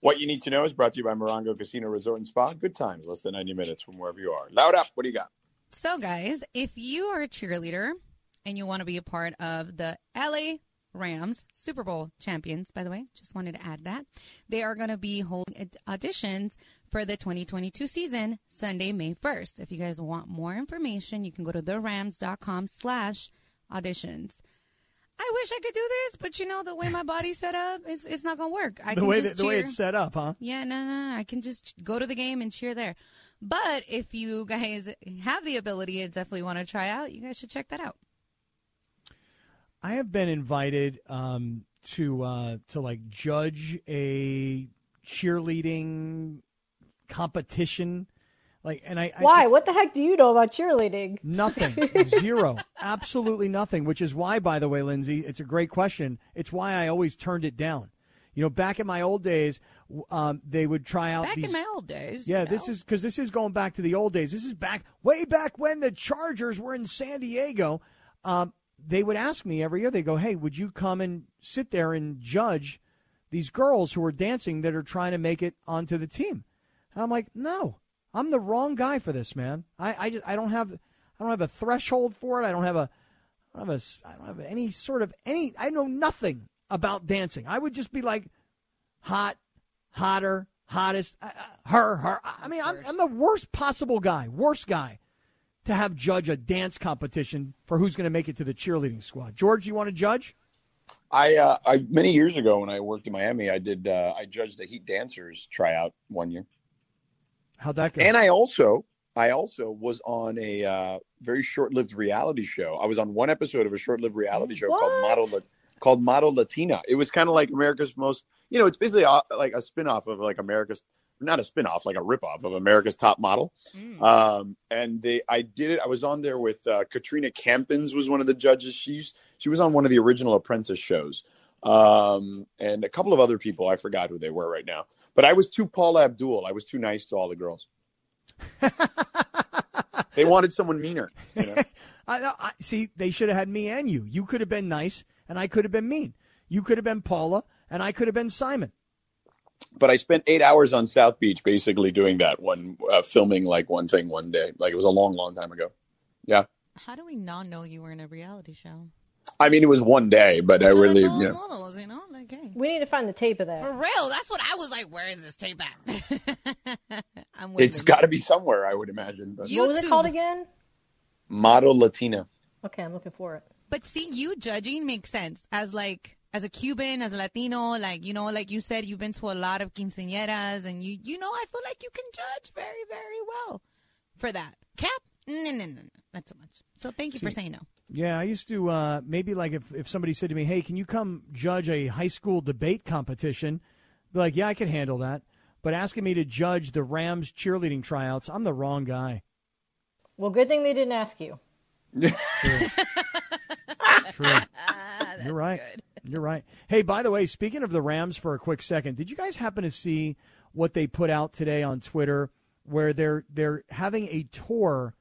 What you need to know is brought to you by Morongo Casino Resort and Spa. Good times, less than 90 minutes from wherever you are. Loud up. What do you got? So, guys, if you are a cheerleader and you want to be a part of the LA Rams Super Bowl champions, by the way, just wanted to add that they are going to be holding auditions for the 2022 season Sunday, May 1st. If you guys want more information, you can go to therams.com slash auditions. I wish I could do this, but you know the way my body's set up, it's, it's not gonna work. I the can way just that, the way it's set up, huh? Yeah, no, no, no. I can just go to the game and cheer there. But if you guys have the ability and definitely want to try out, you guys should check that out. I have been invited um, to uh, to like judge a cheerleading competition. Like, and I I- Why? it's What the heck do you know about cheerleading? Nothing, zero, absolutely nothing. Which is why, by the way, Lindsay, it's a great question. It's why I always turned it down. You know, back in my old days, um, they would try out Back these. in my old days. Yeah, you this is because this is going back to the old days. This is back way back when the Chargers were in San Diego. Um, they would ask me every year. They go, "Hey, would you come and sit there and judge these girls who are dancing that are trying to make it onto the team?" And I'm like, "No, I'm the wrong guy for this, man. I I, just, I don't have I don't have a threshold for it. I don't have a I don't have a s- I don't have any sort of any. I know nothing about dancing. I would just be like hot, hotter, hottest, uh, uh, her, her. I mean, I'm, I'm the worst possible guy, worst guy to have judge a dance competition for who's going to make it to the cheerleading squad. George, you want to judge? I, uh, I many years ago when I worked in Miami, I did uh, I judged the Heat dancers tryout one year, How'd that go? and I also I also was on a uh, very short-lived reality show. I was on one episode of a short-lived reality show called Model La- called Model Latina. It was kind of like America's most, you know, it's basically uh, like a spin-off of like America's not a spin-off, like a rip-off of America's Top Model. Mm. Um, and they, I did it. I was on there with uh, Katrina Campins was one of the judges. She's she was on one of the original Apprentice shows, um, and a couple of other people. I forgot who they were right now. But I was too Paula Abdul. I was too nice to all the girls. they wanted someone meaner. You know? I, I see. They should have had me and you. You could have been nice, and I could have been mean. You could have been Paula, and I could have been Simon. but I spent eight hours on South Beach, basically doing that one, uh, filming like one thing one day. Like it was a long, long time ago. Yeah, How do we not know you were in a reality show? I mean it was one day, but I really, Like those you know. Models, you know, like hey. We need to find the tape of that. For real, that's what I was like. Where is this tape at? I'm waiting. It's got to be somewhere, I would imagine. But You- What was it called again? model Latina. Okay, I'm looking for it. But see, you judging makes sense as like as a Cuban, as a Latino, like you know, like you said, you've been to a lot of quinceañeras, and you you know, I feel like you can judge very very well for that. Kap, no no no no, not so much. So thank you for saying no. Yeah, I used to uh, maybe like if, if somebody said to me, "Hey, can you come judge a high school debate competition?" Be like, "Yeah, I can handle that." But asking me to judge the Rams cheerleading tryouts, I'm the wrong guy. Well, good thing they didn't ask you. True. You're right. You're right. Hey, by the way, speaking of the Rams for a quick second, did you guys happen to see what they put out today on Twitter where they're they're having a tour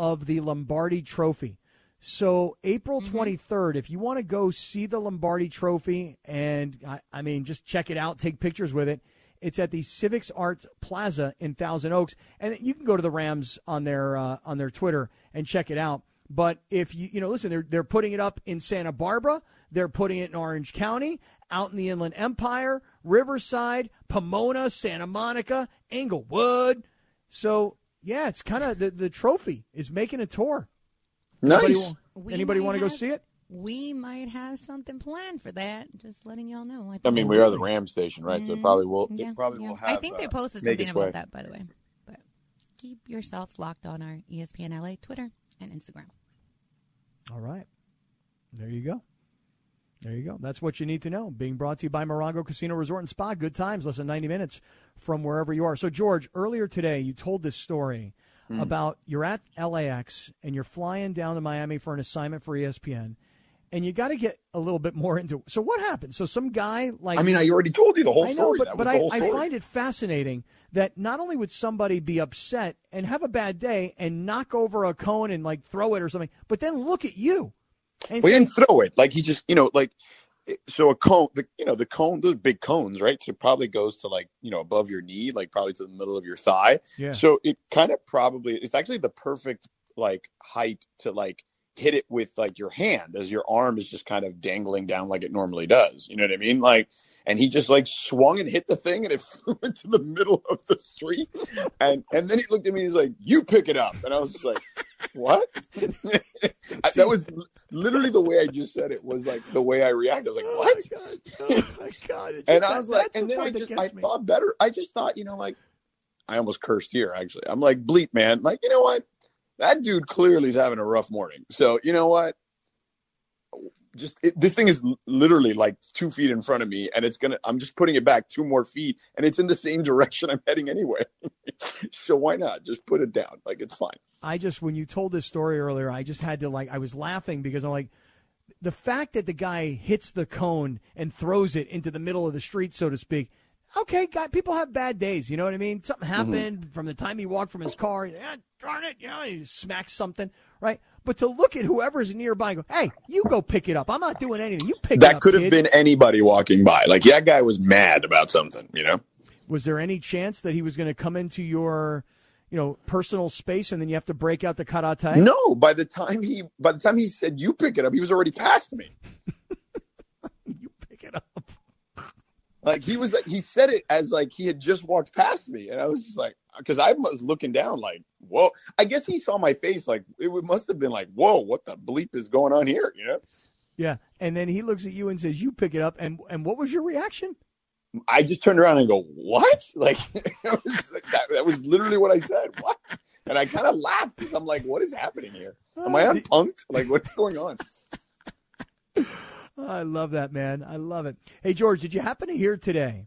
of the Lombardi Trophy. So April 23rd, if you want to go see the Lombardi Trophy and I, I mean just check it out, take pictures with it, it's at the Civics Arts Plaza in Thousand Oaks, and you can go to the Rams on their uh, on their Twitter and check it out. But if you you know listen, they're they're putting it up in Santa Barbara, they're putting it in Orange County, out in the Inland Empire, Riverside, Pomona, Santa Monica, Inglewood. So yeah, it's kind of the the trophy is making a tour. Anybody, Nice. wa- We anybody want to go see it? We might have something planned for that. Just letting y'all know. I mean, we are the Ram station, right? So it probably will. Mm-hmm. Yeah, it probably yeah. will have. I think they uh, posted make something about way. that, by the way. But keep yourselves locked on our ESPN LA Twitter and Instagram. All right. There you go. There you go. That's what you need to know. Being brought to you by Morongo Casino Resort and Spa. Good times, less than 90 minutes from wherever you are. So, George, earlier today, you told this story mm. about you're at LAX and you're flying down to Miami for an assignment for ESPN and you got to get a little bit more into. So what happened? So some guy like I mean, I already told you the whole I know, story. but, but I, I, find it fascinating that not only would somebody be upset and have a bad day and knock over a cone and like throw it or something, but then look at you. We didn't throw it. Like he just, you know, like so a cone, the, you know, the cone, those big cones, right? So it probably goes to like, you know, above your knee, like probably to the middle of your thigh. Yeah. So it kind of probably, it's actually the perfect like height to like hit it with like your hand as your arm is just kind of dangling down like it normally does. You know what I mean? Like, and he just like swung and hit the thing and it flew into the middle of the street. And and then he looked at me and he's like, "You pick it up," and I was like, "What?" that was literally the way I just said it. Was like the way I reacted. I was like, oh "What?" Oh my god! Oh my god. and I was like, and then I just I me. thought better. I just thought, you know, like I almost cursed here. Actually, I'm like, "Bleep, man!" Like, you know what? That dude clearly is having a rough morning. So you know what? Just it, this thing is literally like two feet in front of me, and it's gonna. I'm just putting it back two more feet, and it's in the same direction I'm heading anyway. so why not just put it down? Like it's fine. I just when you told this story earlier, I just had to like I was laughing because I'm like the fact that the guy hits the cone and throws it into the middle of the street, so to speak okay, God, people have bad days. You know what I mean? Something mm-hmm. happened mm-hmm. from the time he walked from his car. Yeah, darn it, you know, he smacks something, right? But to look at whoever's nearby and go, hey, you go pick it up. I'm not doing anything. You pick that up, could have kid. been anybody walking by. Like that guy was mad about something, you know? Was there any chance that he was going to come into your, you know, personal space and then you have to break out the karate? No, by the time he by the time he said you pick it up, he was already past me. you pick it up. Like he was like he said it as like he had just walked past me, and I was just like, because I was looking down, like, whoa. I guess he saw my face, like it must have been like, whoa, what the bleep is going on here? You know? Yeah. And then he looks at you and says, "You pick it up." And and what was your reaction? I just turned around and go, "What?" Like, was, that, that, was literally what I said. What? And I kind of laughed because I'm like, "What is happening here? Am I uh, unpunked? Like, what's going on?" I love that, man. I love it. Hey, George, did you happen to hear today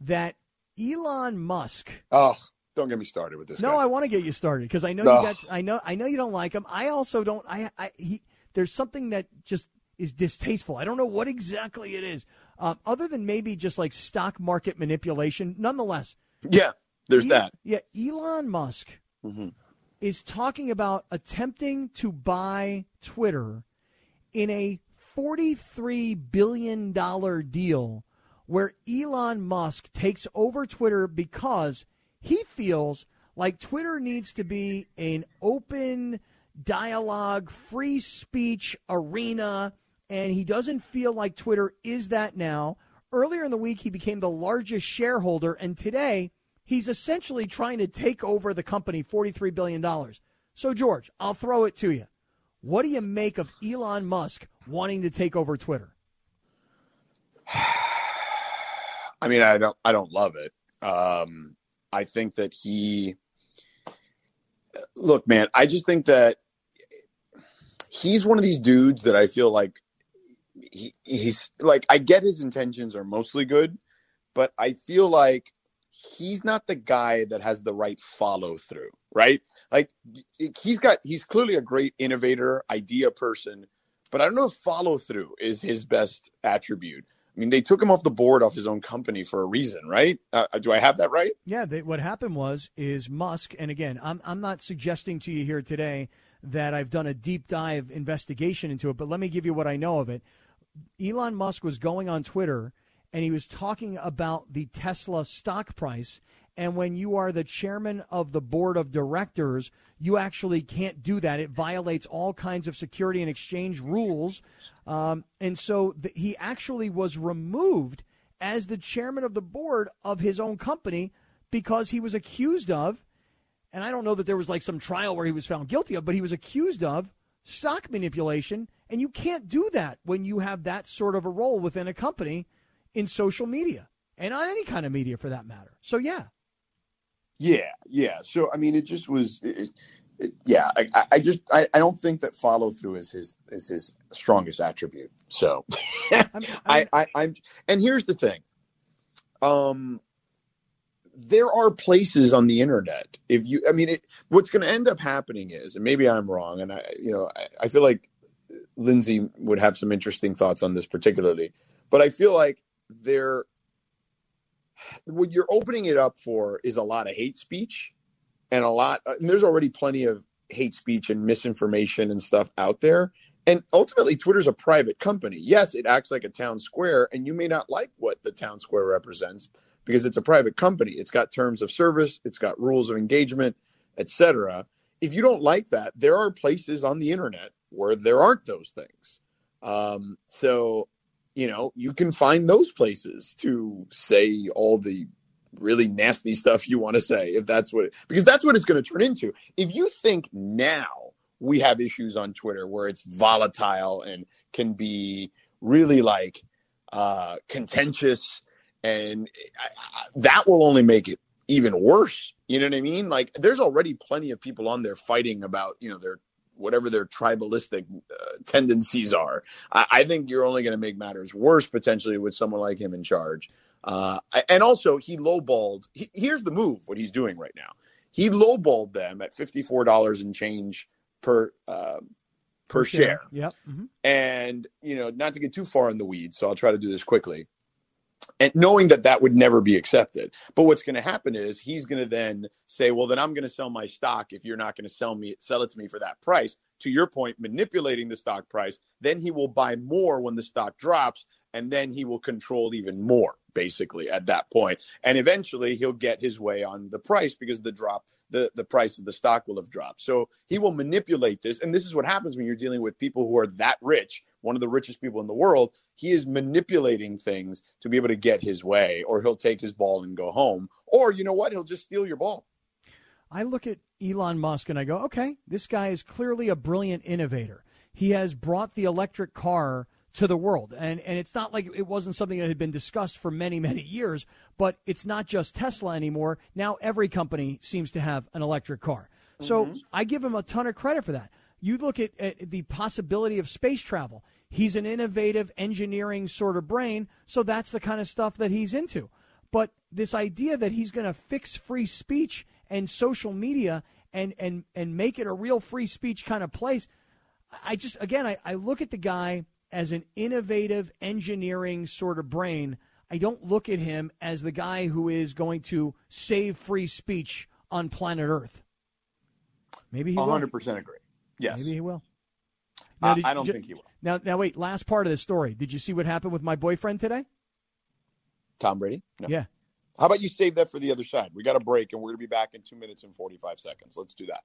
that Elon Musk? Oh, don't get me started with this. No, guy. I want to get you started because I know you got. I know. I know you don't like him. I also don't. I. I. He. There's something that just is distasteful. I don't know what exactly it is, um, other than maybe just like stock market manipulation. Nonetheless. Yeah, there's e- that. Yeah, Elon Musk mm-hmm. is talking about attempting to buy Twitter in a $43 billion deal where Elon Musk takes over Twitter because he feels like Twitter needs to be an open dialogue, free speech arena, and he doesn't feel like Twitter is that now. Earlier in the week, he became the largest shareholder, and today he's essentially trying to take over the company $43 billion. So, George, I'll throw it to you. What do you make of Elon Musk wanting to take over Twitter? I mean, I don't, I don't love it. Um, I think that he, look, man, I just think that he's one of these dudes that I feel like he, he's like, I get his intentions are mostly good, but I feel like he's not the guy that has the right follow through right? Like he's got he's clearly a great innovator, idea person, but I don't know if follow through is his best attribute. I mean, they took him off the board off his own company for a reason, right? Uh, do I have that right? Yeah. They, what happened was is Musk, and again, I'm I'm not suggesting to you here today that I've done a deep dive investigation into it, but let me give you what I know of it. Elon Musk was going on Twitter and he was talking about the Tesla stock price and when you are the chairman of the board of directors, you actually can't do that. It violates all kinds of security and exchange rules. Um, and so the, he actually was removed as the chairman of the board of his own company because he was accused of, and I don't know that there was like some trial where he was found guilty of, but he was accused of stock manipulation. And you can't do that when you have that sort of a role within a company in social media and on any kind of media for that matter. So, yeah, yeah, yeah. So I mean, it just was. It, yeah, I, I just I, I don't think that follow through is his is his strongest attribute. So I'm, I, I I'm and here's the thing. Um there are places on the internet if you i mean it, what's going to end up happening is and maybe i'm wrong and i you know I, I feel like lindsay would have some interesting thoughts on this particularly but i feel like there what you're opening it up for is a lot of hate speech and a lot and there's already plenty of hate speech and misinformation and stuff out there. And ultimately twitter's a private company. Yes it acts like a town square and you may not like what the town square represents because it's a private company. It's got terms of service it's got rules of engagement etc if you don't like that there are places on the internet where there aren't those things. Um, so you know you can find those places to say all the really nasty stuff you want to say if that's what because that's what it's going to turn into. If you think now we have issues on twitter where it's volatile and can be really like uh contentious and I, I, that will only make it even worse you know what i mean? Like there's already plenty of people on there fighting about you know their whatever their tribalistic uh, tendencies are I, I think you're only going to make matters worse potentially with someone like him in charge uh, and also, he lowballed. He, here's the move: what he's doing right now. He lowballed them at fifty four dollars and change per uh, per, per share. share. Yep. Mm-hmm. And you know, not to get too far in the weeds, so I'll try to do this quickly. And knowing that that would never be accepted, but what's going to happen is he's going to then say, "Well, then I'm going to sell my stock if you're not going to sell me sell it to me for that price." To your point, manipulating the stock price, then he will buy more when the stock drops, and then he will control even more basically at that point and eventually he'll get his way on the price because the drop the the price of the stock will have dropped. So he will manipulate this. And this is what happens when you're dealing with people who are that rich one of the richest people in the world. He is manipulating things to be able to get his way or he'll take his ball and go home. Or you know what? He'll just steal your ball. I look at elon musk and i go okay this guy is clearly a brilliant innovator. He has brought the electric car to the world. And and it's not like it wasn't something that had been discussed for many many years, but it's not just Tesla anymore. Now every company seems to have an electric car. So mm-hmm. I give him a ton of credit for that. You look at, at the possibility of space travel. He's an innovative engineering sort of brain, so that's the kind of stuff that he's into. But this idea that he's going to fix free speech and social media and and and make it a real free speech kind of place, I just again I, I look at the guy as an innovative engineering sort of brain. I don't look at him as the guy who is going to save free speech on planet Earth. Maybe he 100% will. agree. Yes. Maybe he will. Now, uh, I don't you, think he will. Now, now, wait. Last part of the story. Did you see what happened with my boyfriend today? Tom Brady? No. Yeah. How about you save that for the other side? We got a break, and we're going to be back in two minutes and 45 seconds. Let's do that.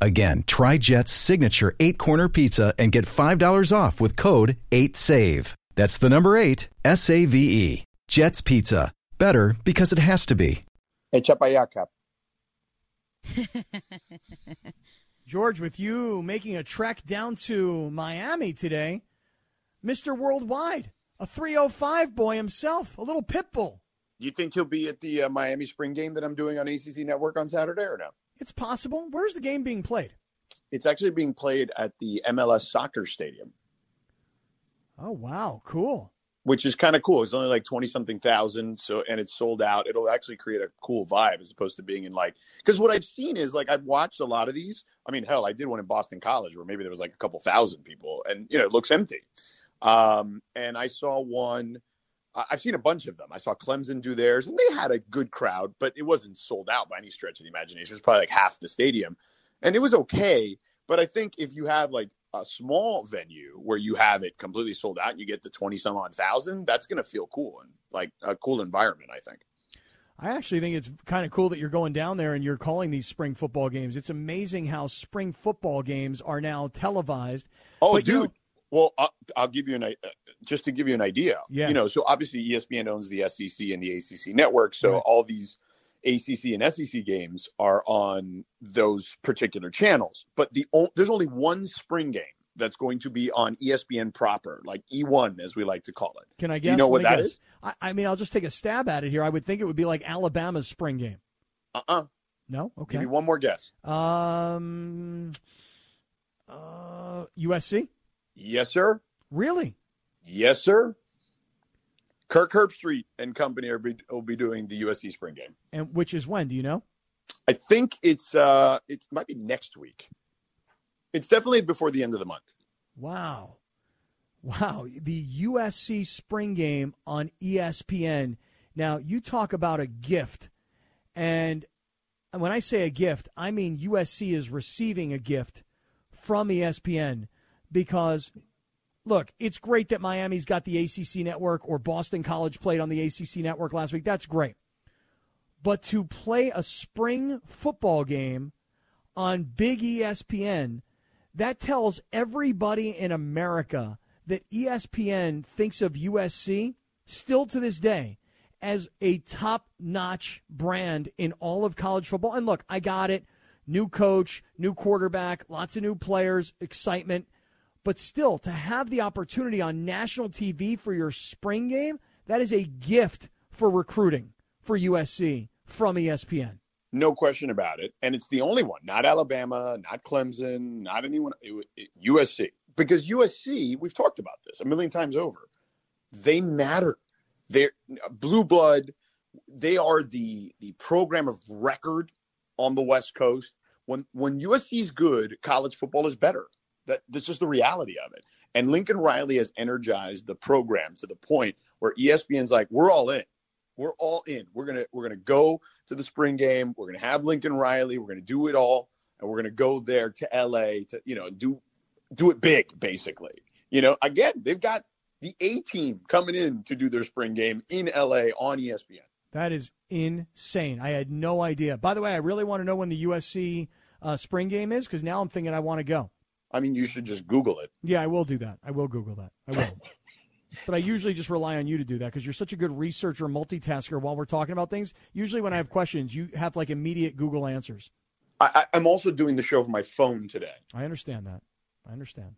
Again, try Jet's signature eight corner pizza and get $5 off with code 8SAVE. That's the number eight, S A V E. Jet's Pizza. Better because it has to be. Echa para George, with you making a trek down to Miami today, Mr. Worldwide, a 305 boy himself, a little Pitbull. You think he'll be at the uh, Miami spring game that I'm doing on ACC Network on Saturday or no? It's possible. Where's the game being played? It's actually being played at the MLS soccer stadium. Oh wow, cool. Which is kind of cool. It's only like twenty something thousand, so and it's sold out. It'll actually create a cool vibe as opposed to being in like because what I've seen is like I've watched a lot of these. I mean, hell, I did one in Boston College where maybe there was like a couple thousand people, and you know it looks empty. Um, and I saw one I've seen a bunch of them. I saw Clemson do theirs, and they had a good crowd, but it wasn't sold out by any stretch of the imagination. It was probably like half the stadium, and it was okay. But I think if you have like a small venue where you have it completely sold out and you get the 20 some odd thousand, that's going to feel cool and like a cool environment, I think. I actually think it's kind of cool that you're going down there and you're calling these spring football games. It's amazing how spring football games are now televised. Oh, but, dude. You know, Well, I'll, I'll give you an uh, just to give you an idea. Yeah. You know, so obviously ESPN owns the SEC and the ACC network, so Right. all these ACC and SEC games are on those particular channels. But the o- there's only one spring game that's going to be on ESPN proper, like E1 as we like to call it. Can I Do guess? you know what me that guess. is? I, I mean, I'll just take a stab at it here. I would think it would be like Alabama's spring game. Uh-uh. No, Give okay. you one more guess. Um, uh, USC. Yes, sir. Really? Yes, sir. Kirk Herbstreit and company are be, will be doing the USC spring game. And which is when? Do you know? I think it's uh it might be next week. It's definitely before the end of the month. Wow. Wow. The USC spring game on ESPN. Now, you talk about a gift. And when I say a gift, I mean USC is receiving a gift from ESPN because, look, it's great that Miami's got the ACC network or Boston College played on the ACC network last week. That's great. But to play a spring football game on big ESPN, that tells everybody in America that ESPN thinks of USC still to this day as a top notch brand in all of college football. And look, I got it. New coach, new quarterback, lots of new players, excitement. But still, to have the opportunity on national TV for your spring game, that is a gift for recruiting for USC from ESPN. No question about it. And it's the only one, not Alabama, not Clemson, not anyone it, it, USC. Because USC, we've talked about this a million times over. They matter. They're blue blood. They are the the program of record on the West Coast. When when USC is good, college football is better. That that's just the reality of it. And Lincoln Riley has energized the program to the point where ESPN's like, we're all in. We're all in. We're gonna we're gonna go to the spring game. We're gonna have Lincoln Riley. We're gonna do it all, and we're gonna go there to LA to you know do do it big, basically. You know, again, they've got the A team coming in to do their spring game in LA on ESPN. That is insane. I had no idea. By the way, I really want to know when the USC uh, spring game is because now I'm thinking I want to go. I mean, you should just Google it. Yeah, I will do that. I will Google that. I will. but I usually just rely on you to do that because you're such a good researcher, multitasker while we're talking about things. Usually, when I have questions, you have like immediate Google answers. I, I'm also doing the show from my phone today. I understand that. I understand.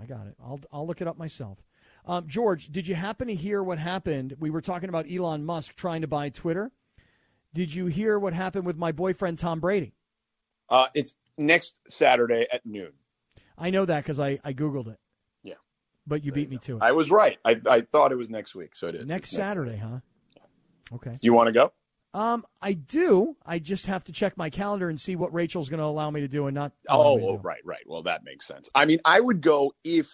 I got it. I'll I'll look it up myself. Um, George, did you happen to hear what happened? We were talking about Elon Musk trying to buy Twitter. Did you hear what happened with my boyfriend Tom Brady? Uh, it's next Saturday at noon. I know that because I, I Googled it. Yeah. But you beat me to it. I was right. I, I thought it was next week, so it is. next Saturday, huh? Okay. Do you want to go? Um, I do. I just have to check my calendar and see what Rachel's going to allow me to do and not. Oh, oh, right, right. Well, that makes sense. I mean, I would go if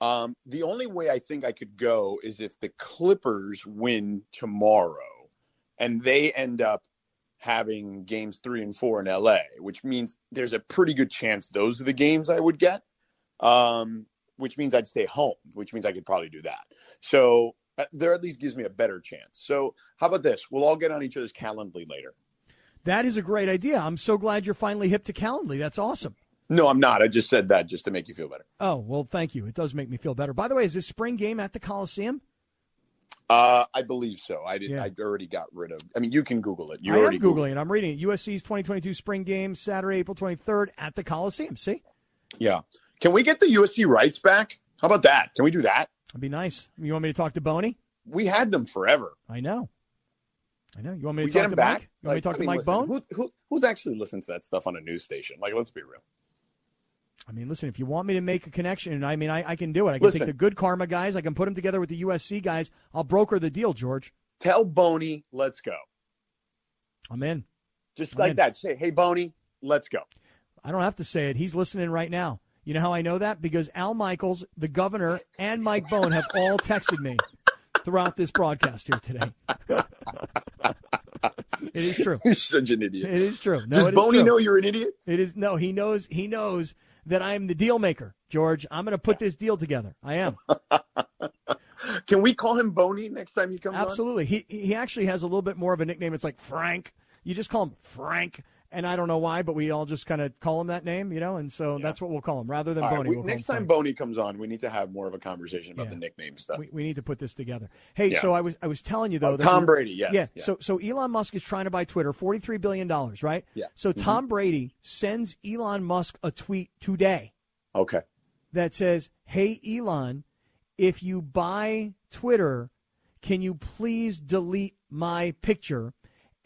um, the only way I think I could go is if the Clippers win tomorrow and they end up having games three and four in LA, which means there's a pretty good chance those are the games I would get. Um, which means I'd stay home, which means I could probably do that. So uh, there at least gives me a better chance. So how about this? We'll all get on each other's Calendly later. That is a great idea. I'm so glad you're finally hip to Calendly. That's awesome. No, I'm not. I just said that just to make you feel better. Oh, well, thank you. It does make me feel better. By the way, is this spring game at the Coliseum? Uh, I believe so. I did. Yeah. I already got rid of. I mean, you can Google it. You I am already Googling it. I'm reading it. USC's 2022 spring game, Saturday, April 23rd at the Coliseum. See? Yeah. Can we get the USC rights back? How about that? Can we do that? That'd be nice. You want me to talk to Boney? We had them forever. I know. I know. You want me to We talk get them to back. Mike? You want me to talk I to Mike listen, Bone? Who, who, who's actually listening to that stuff on a news station? Like, let's be real. I mean, listen, if you want me to make a connection, I mean, I, I can do it. I can Listen. take the good karma guys. I can put them together with the USC guys. I'll broker the deal, George. Tell Boney, let's go. I'm in. Just I'm like in. that. Say, hey, Boney, let's go. I don't have to say it. He's listening right now. You know how I know that? Because Al Michaels, the governor, and Mike Bone have all texted me throughout this broadcast here today. it is true. You're such an idiot. It is true. No, Does Boney know you're an idiot? It is no. He knows. He knows that I'm the deal maker, George. I'm going to put this deal together. I am Can we call him Boney next time he comes on? absolutely. He he actually has a little bit more of a nickname. It's like Frank. You just call him Frank and I don't know why, but we all just kind of call him that name, you know, and so Yeah. that's what we'll call him rather than All right, Boney. we- we'll next time. Boney comes on, we need to have more of a conversation about Yeah. the nickname stuff. we, we need to put this together. Hey, Yeah. so I was I was telling you though Oh, that Tom Brady, yes, yeah. yeah. So so Elon Musk is trying to buy Twitter, forty three billion dollars, right? Yeah. Mm-hmm. So Tom Brady sends Elon Musk a tweet today okay. that says, "Hey Elon, if you buy Twitter, can you please delete my picture?"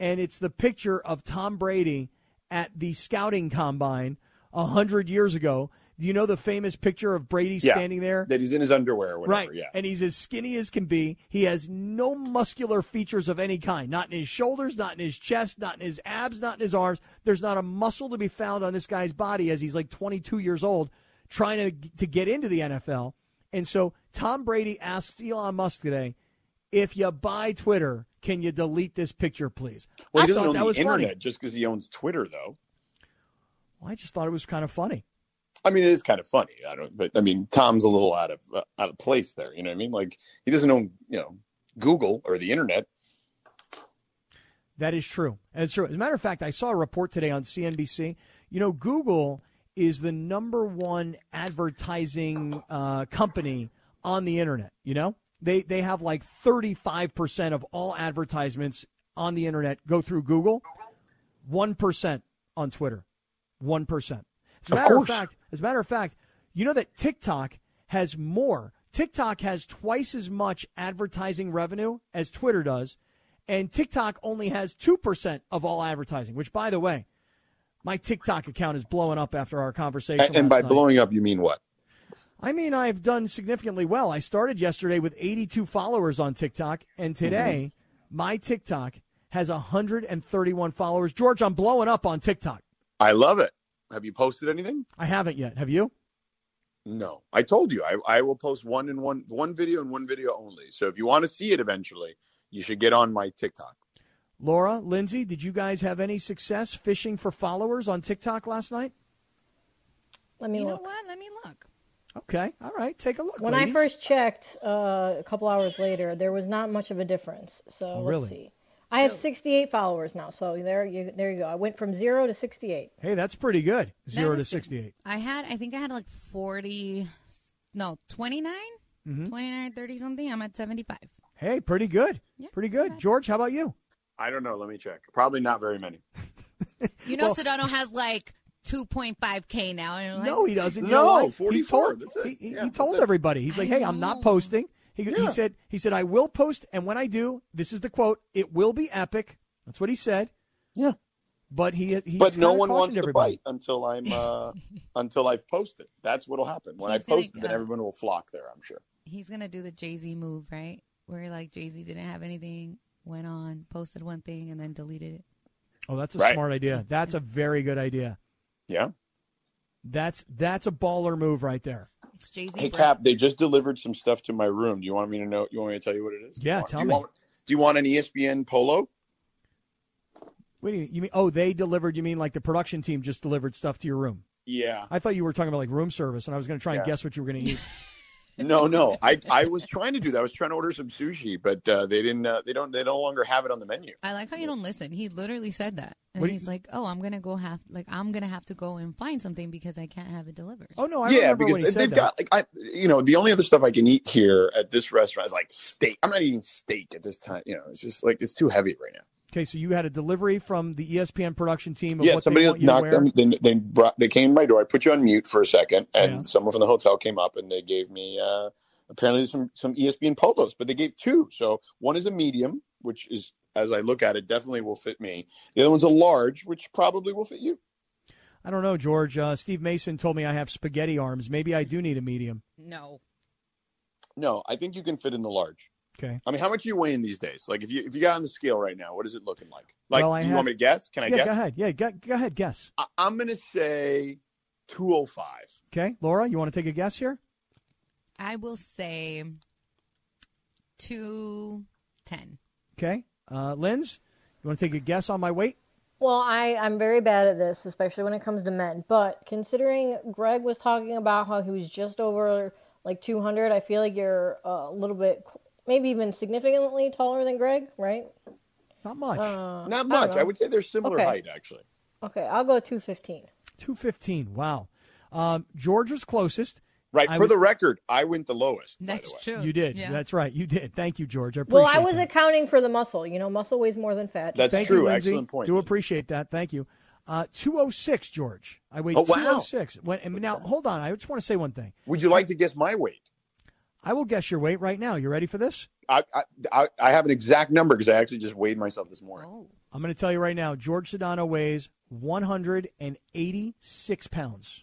And it's the picture of Tom Brady at the scouting combine a hundred years ago. Do you know the famous picture of Brady Yeah. standing there? That he's in his underwear or whatever. Right. Yeah. And he's as skinny as can be. He has no muscular features of any kind, not in his shoulders, not in his chest, not in his abs, not in his arms. There's not a muscle to be found on this guy's body as he's like 22 years old trying to, to get into the NFL. And so Tom Brady asks Elon Musk today, if you buy Twitter, can you delete this picture, please? well, I he doesn't own that the internet funny. just because he owns Twitter, though. Well, I just thought it was kind of funny. I mean, it is kind of funny. I don't, but I mean, Tom's a little out of uh, out of place there. You know what I mean? Like he doesn't own, you know, Google or the internet. That is true. It's true. As a matter of fact, I saw a report today on CNBC. You know, Google is the number one advertising uh, company on the internet. You know, they they have like thirty five percent of all advertisements on the internet go through Google. One percent on Twitter. One percent. As a Of matter of course. fact, as a matter of fact, you know that TikTok has more. TikTok has twice as much advertising revenue as Twitter does, and TikTok only has 2% of all advertising, which, by the way, my TikTok account is blowing up after our conversation. And, and by night. blowing up, you mean what? I mean, I've done significantly well. I started yesterday with 82 followers on TikTok, and mm-hmm. today my TikTok has 131 followers. George, I'm blowing up on TikTok. I love it. Have you posted anything? I haven't yet. Have you? No, I told you I, I will post one and one one video and one video only. So if you want to see it eventually, you should get on my TikTok. Laura, Lindsay, did you guys have any success fishing for followers on TikTok last night? Let me You know what? Let me look. Okay, all right, take a look. When ladies. I first checked uh, a couple hours later, there was not much of a difference. So Oh, let's really? see. I have 68 followers now. So there you there you go. I went from zero to 68. hey, that's pretty good. Zero to was- sixty-eight. I had, I think I had like 40, no, 29, Mm-hmm. 29, 30 something. I'm at 75. Hey, pretty good. Yeah, pretty good. George, how about you? I don't know. Let me check. Probably not very many. You know, Well- Sedano has like 2.5K now. And like, no, he doesn't. No, know why? He 44, told, that's it. He, he- Yeah, he told that's everybody. He's like, I "Hey, I'm not posting." He, he said, "He said I will post, and when I do, this is the quote: it will be epic." That's what he said. Yeah. But he, he but no kinda one wants cautioned to everybody. bite until I'm uh, until I've posted. That's what'll happen when He's I gonna, post. it, then uh, everyone will flock there. I'm sure. He's going to do the Jay Z move, right? Where like Jay Z didn't have anything, went on, posted one thing, and then deleted it. Oh, that's a Right. smart idea. That's a very good idea. Yeah. That's that's a baller move right there. It's Jay Z. Hey Kap, they just delivered some stuff to my room. Do you want me to know? You want me to tell you what it is? Yeah, Do you want- tell do me. Want, do you want an ESPN polo? What do you, you mean? Oh, they delivered. You mean like the production team just delivered stuff to your room? Yeah. I thought you were talking about like room service, and I was going to try and guess what you were going to eat. No, no. I I was trying to do that. I was trying to order some sushi, but uh, they didn't. Uh, they don't. They no longer have it on the menu. I like how you don't listen. He literally said that. And What do you- he's like, "Oh, I'm gonna go have like I'm gonna have to go and find something because I can't have it delivered." Oh no, I yeah, because when he they've that. got like I, you know, the only other stuff I can eat here at this restaurant is like steak. I'm not eating steak at this time. You know, it's just like it's too heavy right now. Okay, so you had a delivery from the ESPN production team of Yeah, what somebody they want you to knocked wear. them. They, they brought. They came to my door. I put you on mute for a second, and Yeah. someone from the hotel came up and they gave me uh, apparently some some ESPN polos, but they gave two. So one is a medium, which is as I look at it, definitely will fit me. The other one's a large, which probably will fit you. I don't know, George. Uh, Steve Mason told me I have spaghetti arms. Maybe I do need a medium. No, No, I think you can fit in the large. Okay. I mean, how much are you weighing these days? Like, if you if you got on the scale right now, what is it looking like? Like, Well, I do you have- want me to guess? Can I yeah, guess? go ahead. Yeah, go, go ahead. Guess. I, I'm gonna say two oh five. Okay, Laura, you want to take a guess here? I will say two ten. Okay, uh, Linz, you want to take a guess on my weight? Well, I, I'm very bad at this, especially when it comes to men. But considering Greg was talking about how he was just over like 200, I feel like you're uh, a little bit, maybe even significantly taller than Greg, right? Not much. Uh, Not much. I, know. would say they're similar Okay. height, actually. Okay, I'll go 215. 215. Wow. Um, George was closest. Right. I For would- the record, I went the lowest. by the That's way. true. You did. Yeah. That's right. You did. Thank you, George. I appreciate Well, I was that. accounting for the muscle. You know, muscle weighs more than fat. That's Thank true. you, Lindsay. Excellent point. Do appreciate that. Thank you. Uh, 206, George. I weighed Oh, wow. 206. When, and now, hold on. I just want to say one thing. Would you like to guess my weight? I will guess your weight right now. You ready for this? I I, I, I have an exact number because I actually just weighed myself this morning. Oh. I'm going to tell you right now. George Sedano weighs 186 pounds.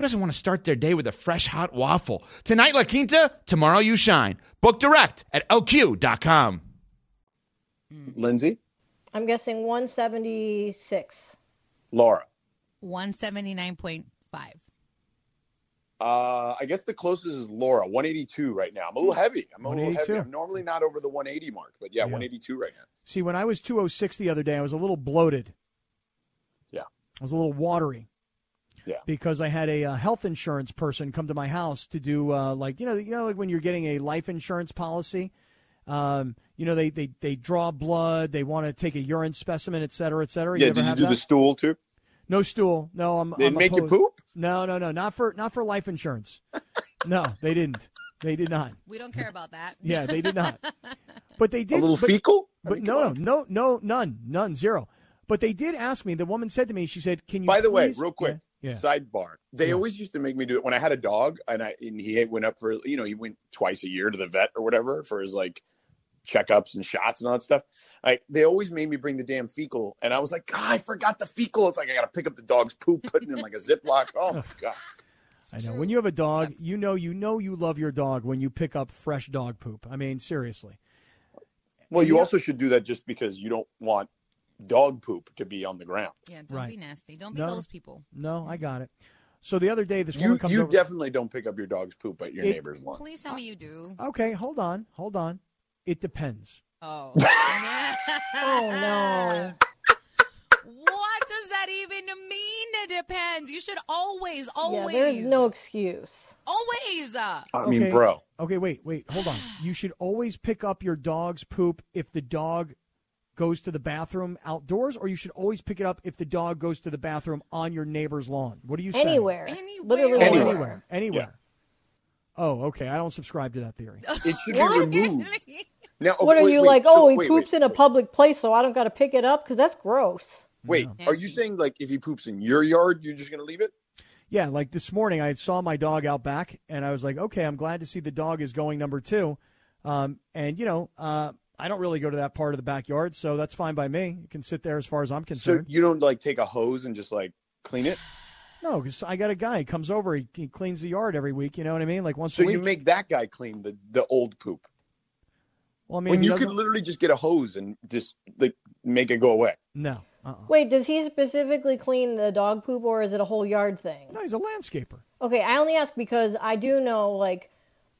who doesn't want to start their day with a fresh hot waffle? Tonight, La Quinta, tomorrow, you shine. Book direct at lq.com. Lindsay, I'm guessing 176. Laura. 179.5. Uh, I guess the closest is Laura, 182 right now. I'm a little heavy. I'm a little 182. heavy. I'm normally not over the 180 mark, but yeah, Yeah. 182 right now. See, when I was 206 the other day, I was a little bloated. Yeah. I was a little watery. Yeah. Because I had a uh, health insurance person come to my house to do uh, like you know you know like when you're getting a life insurance policy, um, you know they, they they draw blood, they want to take a urine specimen, et cetera, et cetera. yeah, ever did you do that? the stool too? No stool. No, I'm. They I'm make you poop? No, no, no, not for not for life insurance. no, they didn't. They did not. We don't care about that. Yeah, they did not. But they did. a little but- fecal? I But mean, no, no, no, no, none, none, zero. But they did ask me. The woman said to me, she said, "Can you?" By the way, real quick, Yeah. Yeah. sidebar. They Yeah. always used to make me do it when I had a dog, and I and he went up for you know he went twice a year to the vet or whatever for his like checkups and shots and all that stuff. Like they always made me bring the damn fecal, and I was like, God, I forgot the fecal. It's like I got to pick up the dog's poop, put it in like a Ziploc. Oh my god. I know. When you have a dog, you know, you know, you love your dog when you pick up fresh dog poop. I mean, seriously. Well, you also should do that just because you don't want dog poop to be on the ground. Yeah, don't Right. be nasty. Don't be No. those people. No, I got it. So the other day, this You woman comes you over. definitely don't pick up your dog's poop at your It- neighbor's lawn. Please tell me you do. okay, hold on, hold on. It depends. Oh. Oh, no. What does that even mean? It depends. You should always, always. Yeah, there's no excuse. Always. Uh, I mean, Okay. bro. Okay, wait, wait, hold on. You should always pick up your dog's poop if the dog goes to the bathroom outdoors, or you should always pick it up if the dog goes to the bathroom on your neighbor's lawn. What do you say? Anywhere. Anywhere. Literally Anywhere. Anywhere. Anywhere. Oh, okay. I don't subscribe to that theory. It should be removed. Now, What okay, are wait, you wait, like? so- Oh, he wait, poops wait, in a wait. public place, so I don't got to pick it up because that's gross. Wait, are you saying like if he poops in your yard, you're just gonna leave it? Yeah, like this morning, I saw my dog out back, and I was like, okay, I'm glad to see the dog is going number two. Um, and you know, uh, I don't really go to that part of the backyard, so that's fine by me. You can sit there as far as I'm concerned. So you don't like take a hose and just like clean it? no, because I got a guy he comes over, he, he cleans the yard every week. You know what I mean? Like once So a week. you make that guy clean the the old poop well, I mean, when you doesn't- could literally just get a hose and just like make it go away. no, uh-uh. Wait, does he specifically clean the dog poop or is it a whole yard thing? no, he's a landscaper. Okay, I only ask because I do know like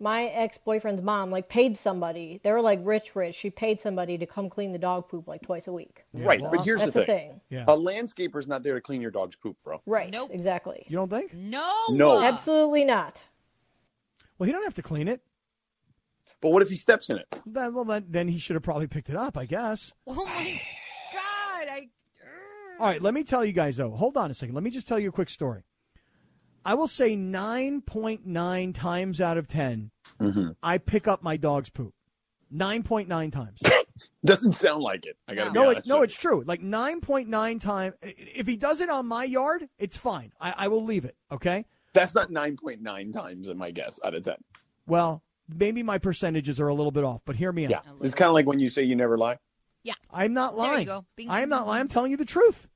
my ex-boyfriend's mom like paid somebody. They were like rich rich. She paid somebody to come clean the dog poop like twice a week. right, well, but here's That's the the thing. thing. Yeah, A landscaper's not there to clean your dog's poop, bro. Right. Nope. Exactly. you don't think? no. No. Absolutely not. Well, he don't have to clean it. But what if he steps in it? Then, well, then, then he should have probably picked it up, I guess. Oh my God. I. All right, let me tell you guys though. Hold on a second. Let me just tell you a quick story. I will say 9.9 times out of 10, mm-hmm. I pick up my dog's poop. 9.9 times. Doesn't sound like it. I gotta No. No, it, no, it's true. Like 9.9 times. If he does it on my yard, it's fine. I, I will leave it, okay? That's not 9.9 times in my guess out of 10. Well, maybe my percentages are a little bit off, but hear me out. Yeah. It's kind of like when you say you never lie. Yeah. I'm not There you lying. go. Bing, I am bing, not lying. I'm telling you the truth.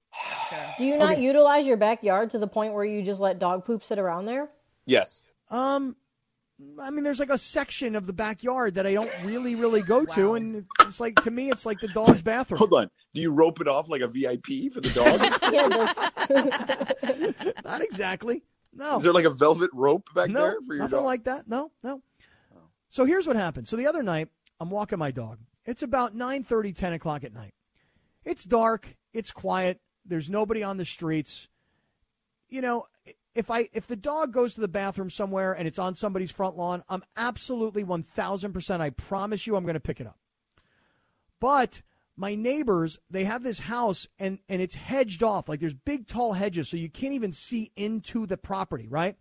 Do you not Okay. utilize your backyard to the point where you just let dog poop sit around there? Yes. Um, I mean, there's like a section of the backyard that I don't really, really go to, and it's like to me, it's like the dog's bathroom. Hold on. Do you rope it off like a VIP for the dog? Yeah, Not exactly. No. Is there like a velvet rope back no, there for your nothing dog? like that. No, no. So here's what happened. So the other night, I'm walking my dog. It's about 9:30, 10 o'clock at night. It's dark. It's quiet. There's nobody on the streets. You know, if I if the dog goes to the bathroom somewhere and it's on somebody's front lawn, I'm absolutely 1,000%. I promise you, I'm going to pick it up. But my neighbors, they have this house and and it's hedged off. Like there's big tall hedges, so you can't even see into the property, right?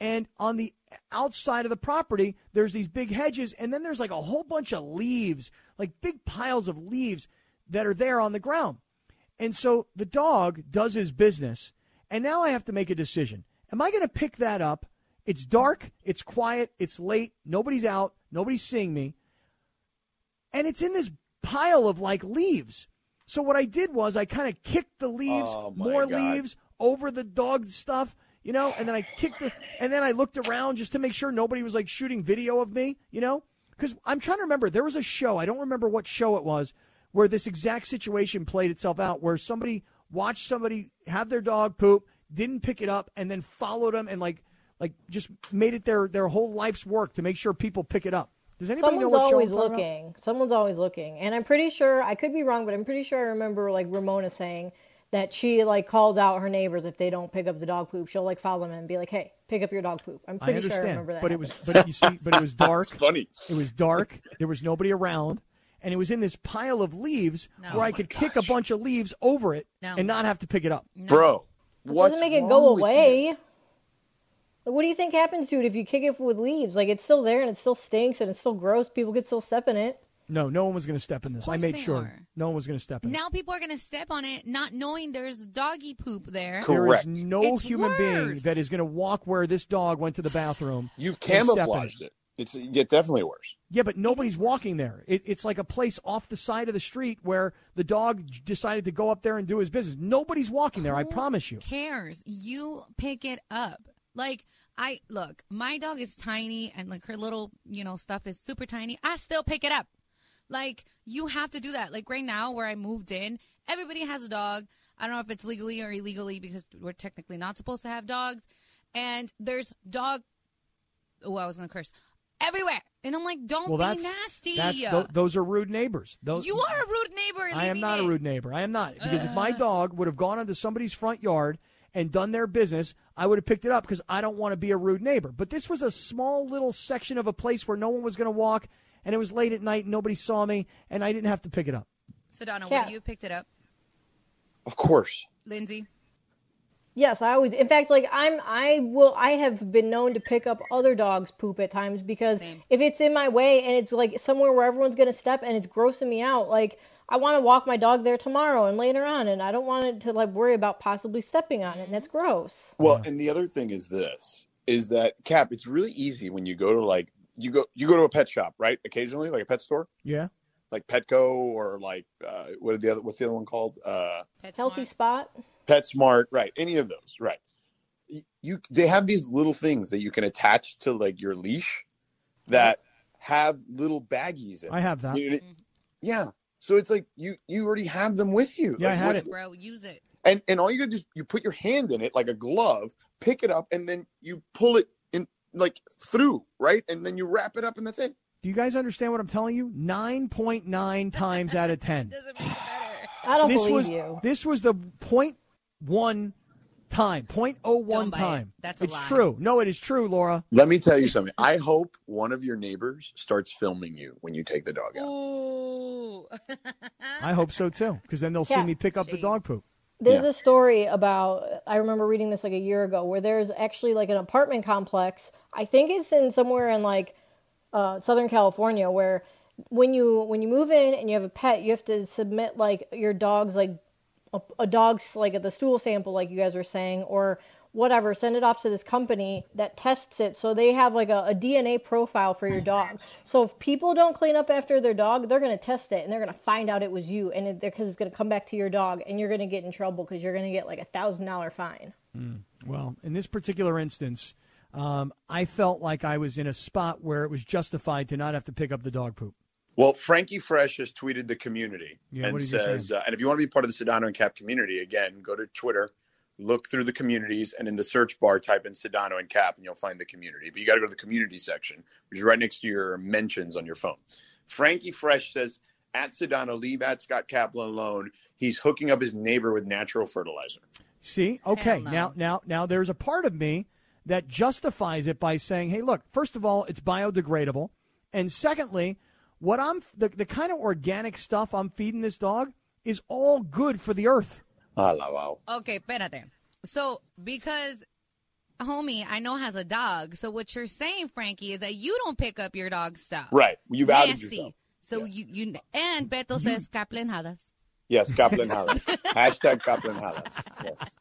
And on the outside of the property, there's these big hedges, and then there's like a whole bunch of leaves, like big piles of leaves that are there on the ground. And so the dog does his business, and now I have to make a decision. Am I going to pick that up? It's dark, it's quiet, it's late, nobody's out, nobody's seeing me, and it's in this pile of like leaves. So what I did was I kind of kicked the leaves, Oh, more God. leaves over the dog stuff, you know, and then I kicked the, and then I looked around just to make sure nobody was like shooting video of me, you know, because I'm trying to remember. There was a show, I don't remember what show it was, where this exact situation played itself out, where somebody watched somebody have their dog poop, didn't pick it up, and then followed them and like, like just made it their their whole life's work to make sure people pick it up. Does anybody someone's know what always show I'm talking about? looking. Someone's always looking, and I'm pretty sure I could be wrong, but I'm pretty sure I remember like Ramona saying that she like calls out her neighbors if they don't pick up the dog poop. She'll like follow them and be like, "Hey, pick up your dog poop." I'm I pretty sure I remember that. but it was, but you see, but it was dark. Funny. It was dark. There was nobody around, and it was in this pile of leaves No. where I Oh could kick a bunch of leaves over it No. and not have to pick it up. Bro. It What's doesn't make it go away. What do you think happens to it if you kick it with leaves? Like it's still there and it still stinks and it's still gross. People could still step in it. No, no one was going to step in this. I made sure are. no one was going to step in. it. Now people are gonna step on it, not knowing there's doggy poop there. Cool. There is Correct. no It's human being that is going to walk where this dog went to the bathroom. You've and step in camouflaged it. It's it definitely worse. Yeah, but nobody's walking there. It, it's like a place off the side of the street where the dog decided to go up there and do his business. Nobody's walking there. I promise you. cares? You pick it up. Like I look, my dog is tiny and like her little, you know, stuff is super tiny. I still pick it up. Like you have to do that. Like right now where I moved in, everybody has a dog. I don't know if it's legally or illegally because we're technically not supposed to have dogs. And there's dog Oh, I was going to curse. Everywhere. And I'm like, don't Well, be that's nasty. that's tho- those are rude neighbors. Those, you are a rude neighbor. I am leave not a rude neighbor. I am not because if my dog would have gone onto somebody's front yard and done their business, I would have picked it up because I don't want to be a rude neighbor. But this was a small little section of a place where no one was going to walk, and it was late at night, and nobody saw me, and I didn't have to pick it up. So Donna, Yeah. what you picked it up? Of course. Lindsay? Yes, I always. In fact, like I'm, I will. I have been known to pick up other dogs' poop at times because Same. if it's in my way and it's like somewhere where everyone's gonna step and it's grossing me out, like I want to walk my dog there tomorrow and later on, and I don't want it to like worry about possibly stepping on it, and that's gross. Well, and the other thing is this is that Kap, it's really easy when you go to like you go you go to a pet shop, right? Occasionally, like a pet store, Yeah. like Petco or like uh what are the other what's the other one called? Uh Healthy PetSmart? spot. PetSmart, right? Any of those, right? You they have these little things that you can attach to like your leash that have little baggies in. I have that. You know, yeah. So it's like you you already have them with you. Yeah, I Like, had what- it. Bro, use it. And and all you gotta do is you put your hand in it like a glove, pick it up, and then you pull it in like through, right? And then you wrap it up, and that's it. Do you guys understand what I'm telling you? 9.9 times out of 10. Doesn't make it better. I don't this believe was you. this was the point one time, point oh one Don't buy it. time. That's a it's lie. true. No, it is true, Laura. Let me tell you something. I hope one of your neighbors starts filming you when you take the dog out. Ooh. I hope so too, because then they'll see me pick up the dog poop. There's Yeah. a story about I remember reading this like a year ago where there's actually like an apartment complex. I think it's in somewhere in like uh, Southern California where when you when you move in and you have a pet, you have to submit like your dog's like a, a dog's like the stool sample like you guys were saying or whatever, send it off to this company that tests it. So they have like a, a DNA profile for your dog. So if people don't clean up after their dog, they're going to test it and they're going to find out it was you. And because it's going to come back to your dog and you're going to get in trouble because you're going to get like a thousand dollar fine. Mm. Well, in this particular instance, um, I felt like I was in a spot where it was justified to not have to pick up the dog poop. Well, Frankie Fresh has tweeted the community yeah, and says, uh, and if you want to be part of the Sedano and Kap community, again, go to Twitter, look through the communities, and in the search bar, type in Sedano and Kap, and you'll find the community. But you got to go to the community section, which is right next to your mentions on your phone. Frankie Fresh says, at Sedano, leave at Scott Kaplan alone. He's hooking up his neighbor with natural fertilizer. See, okay, no. now, now, now, there's a part of me that justifies it by saying, hey, look, first of all, it's biodegradable, and secondly what I'm the, the kind of organic stuff I'm feeding this dog is all good for the earth. Wow. Okay, espérate. So because homie I know has a dog, so what you're saying, Frankie, is that you don't pick up your dog's stuff. Right. You've Nasty. outed yourself. So yes. you you and Beto says Kaplan Hadas. Yes, Kaplan Hadas. Hashtag Kaplan Hadas. Yes.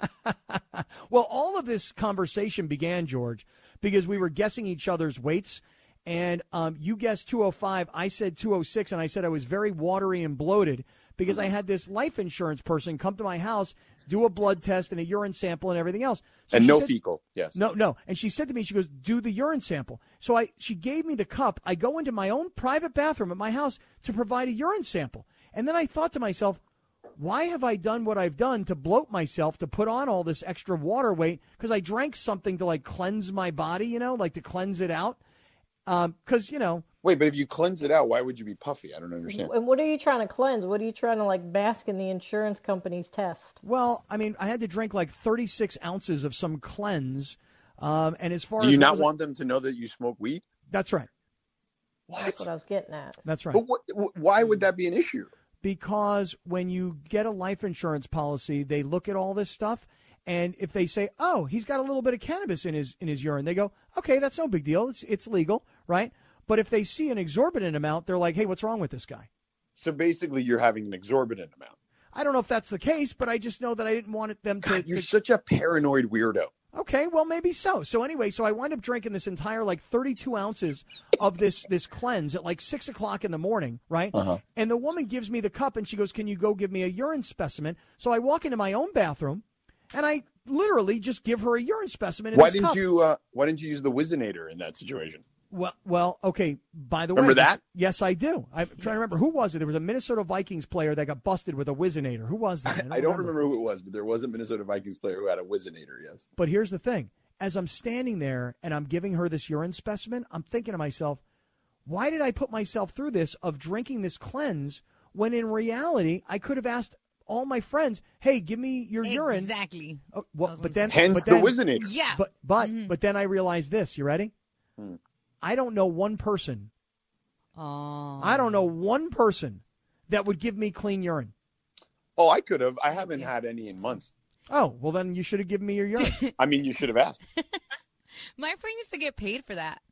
well, all of this conversation began, George, because we were guessing each other's weights and um, you guessed 205. I said 206, and I said I was very watery and bloated because I had this life insurance person come to my house, do a blood test and a urine sample and everything else. So and no said, fecal, yes. No, no. And she said to me, she goes, "Do the urine sample." So I, she gave me the cup. I go into my own private bathroom at my house to provide a urine sample, and then I thought to myself, why have I done what I've done to bloat myself to put on all this extra water weight? Because I drank something to like cleanse my body, you know, like to cleanse it out because um, you know. Wait, but if you cleanse it out, why would you be puffy? I don't understand. And what are you trying to cleanse? What are you trying to like bask in the insurance company's test? Well, I mean, I had to drink like 36 ounces of some cleanse. Um, and as far as do as you not want them to know that you smoke weed? That's right. What? That's what I was getting at. That's right. But what, why would that be an issue? Because when you get a life insurance policy, they look at all this stuff and if they say, "Oh, he's got a little bit of cannabis in his in his urine," they go, "Okay, that's no big deal. It's it's legal, right?" But if they see an exorbitant amount, they're like, "Hey, what's wrong with this guy?" So basically, you're having an exorbitant amount. I don't know if that's the case, but I just know that I didn't want them to. God, you're to... such a paranoid weirdo. Okay, well maybe so. So anyway, so I wind up drinking this entire like 32 ounces of this this cleanse at like six o'clock in the morning, right? Uh-huh. And the woman gives me the cup and she goes, "Can you go give me a urine specimen?" So I walk into my own bathroom and I literally just give her a urine specimen. why didn't cup. you? Uh, why didn't you use the Whizzinator in that situation? Well, well, okay. By the remember way, that? yes, I do. I'm trying to remember who was it. There was a Minnesota Vikings player that got busted with a Whizzinator. Who was that? I don't, I don't remember. remember. who it was, but there was a Minnesota Vikings player who had a Whizzinator. Yes. But here's the thing: as I'm standing there and I'm giving her this urine specimen, I'm thinking to myself, why did I put myself through this of drinking this cleanse when in reality I could have asked all my friends, "Hey, give me your exactly. urine." Exactly. Oh, well, but then, hence but then, the Whizzinator. Yeah. But but mm-hmm. but then I realized this. You ready? I don't know one person. Oh. I don't know one person that would give me clean urine. Oh, I could have. I haven't yeah. had any in months. Oh well, then you should have given me your urine. I mean, you should have asked. My friend used to get paid for that.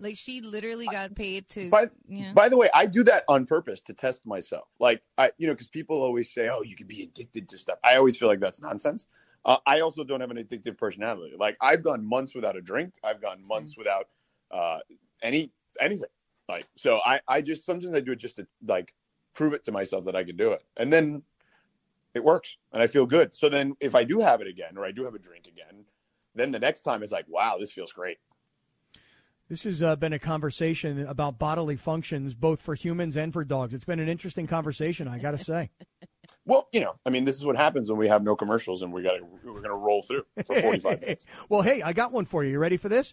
Like she literally got paid to. By, yeah. by the way, I do that on purpose to test myself. Like I, you know, because people always say, "Oh, you can be addicted to stuff." I always feel like that's nonsense. Uh, I also don't have an addictive personality. Like I've gone months without a drink. I've gone months without uh, any anything. Like so, I I just sometimes I do it just to like prove it to myself that I can do it, and then it works, and I feel good. So then, if I do have it again, or I do have a drink again, then the next time is like, wow, this feels great. This has uh, been a conversation about bodily functions, both for humans and for dogs. It's been an interesting conversation, I got to say. well, you know, I mean, this is what happens when we have no commercials and we got we're going to roll through for 45 minutes. well, hey, I got one for you. You ready for this?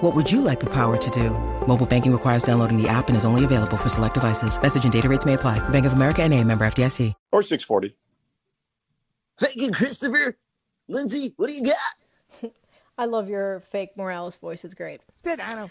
What would you like the power to do? Mobile banking requires downloading the app and is only available for select devices. Message and data rates may apply. Bank of America and a member FDIC. Or 640. Thank you, Christopher. Lindsay, what do you got? I love your fake Morales voice. It's great. Sedano.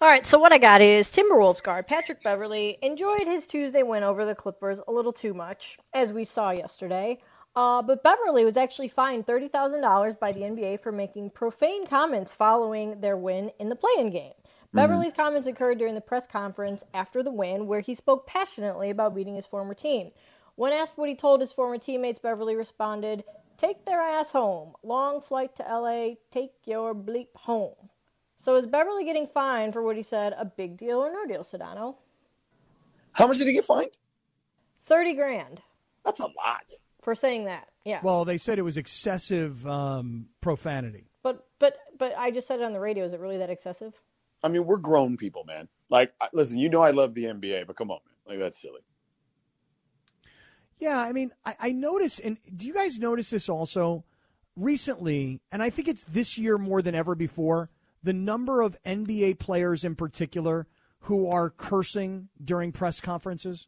All right, so what I got is Timberwolves guard Patrick Beverley enjoyed his Tuesday win over the Clippers a little too much, as we saw yesterday. Uh, but Beverley was actually fined $30,000 by the NBA for making profane comments following their win in the play-in game. Mm-hmm. Beverley's comments occurred during the press conference after the win, where he spoke passionately about beating his former team. When asked what he told his former teammates, Beverley responded, Take their ass home. Long flight to LA. Take your bleep home. So is Beverley getting fined for what he said a big deal or no deal, Sedano? How much did he get fined? 30 grand. That's a lot. For saying that. Yeah. Well, they said it was excessive um, profanity. But but but I just said it on the radio. Is it really that excessive? I mean, we're grown people, man. Like, listen, you know I love the NBA, but come on, man. Like that's silly. Yeah, I mean, I, I notice, and do you guys notice this also recently? And I think it's this year more than ever before. The number of NBA players in particular who are cursing during press conferences.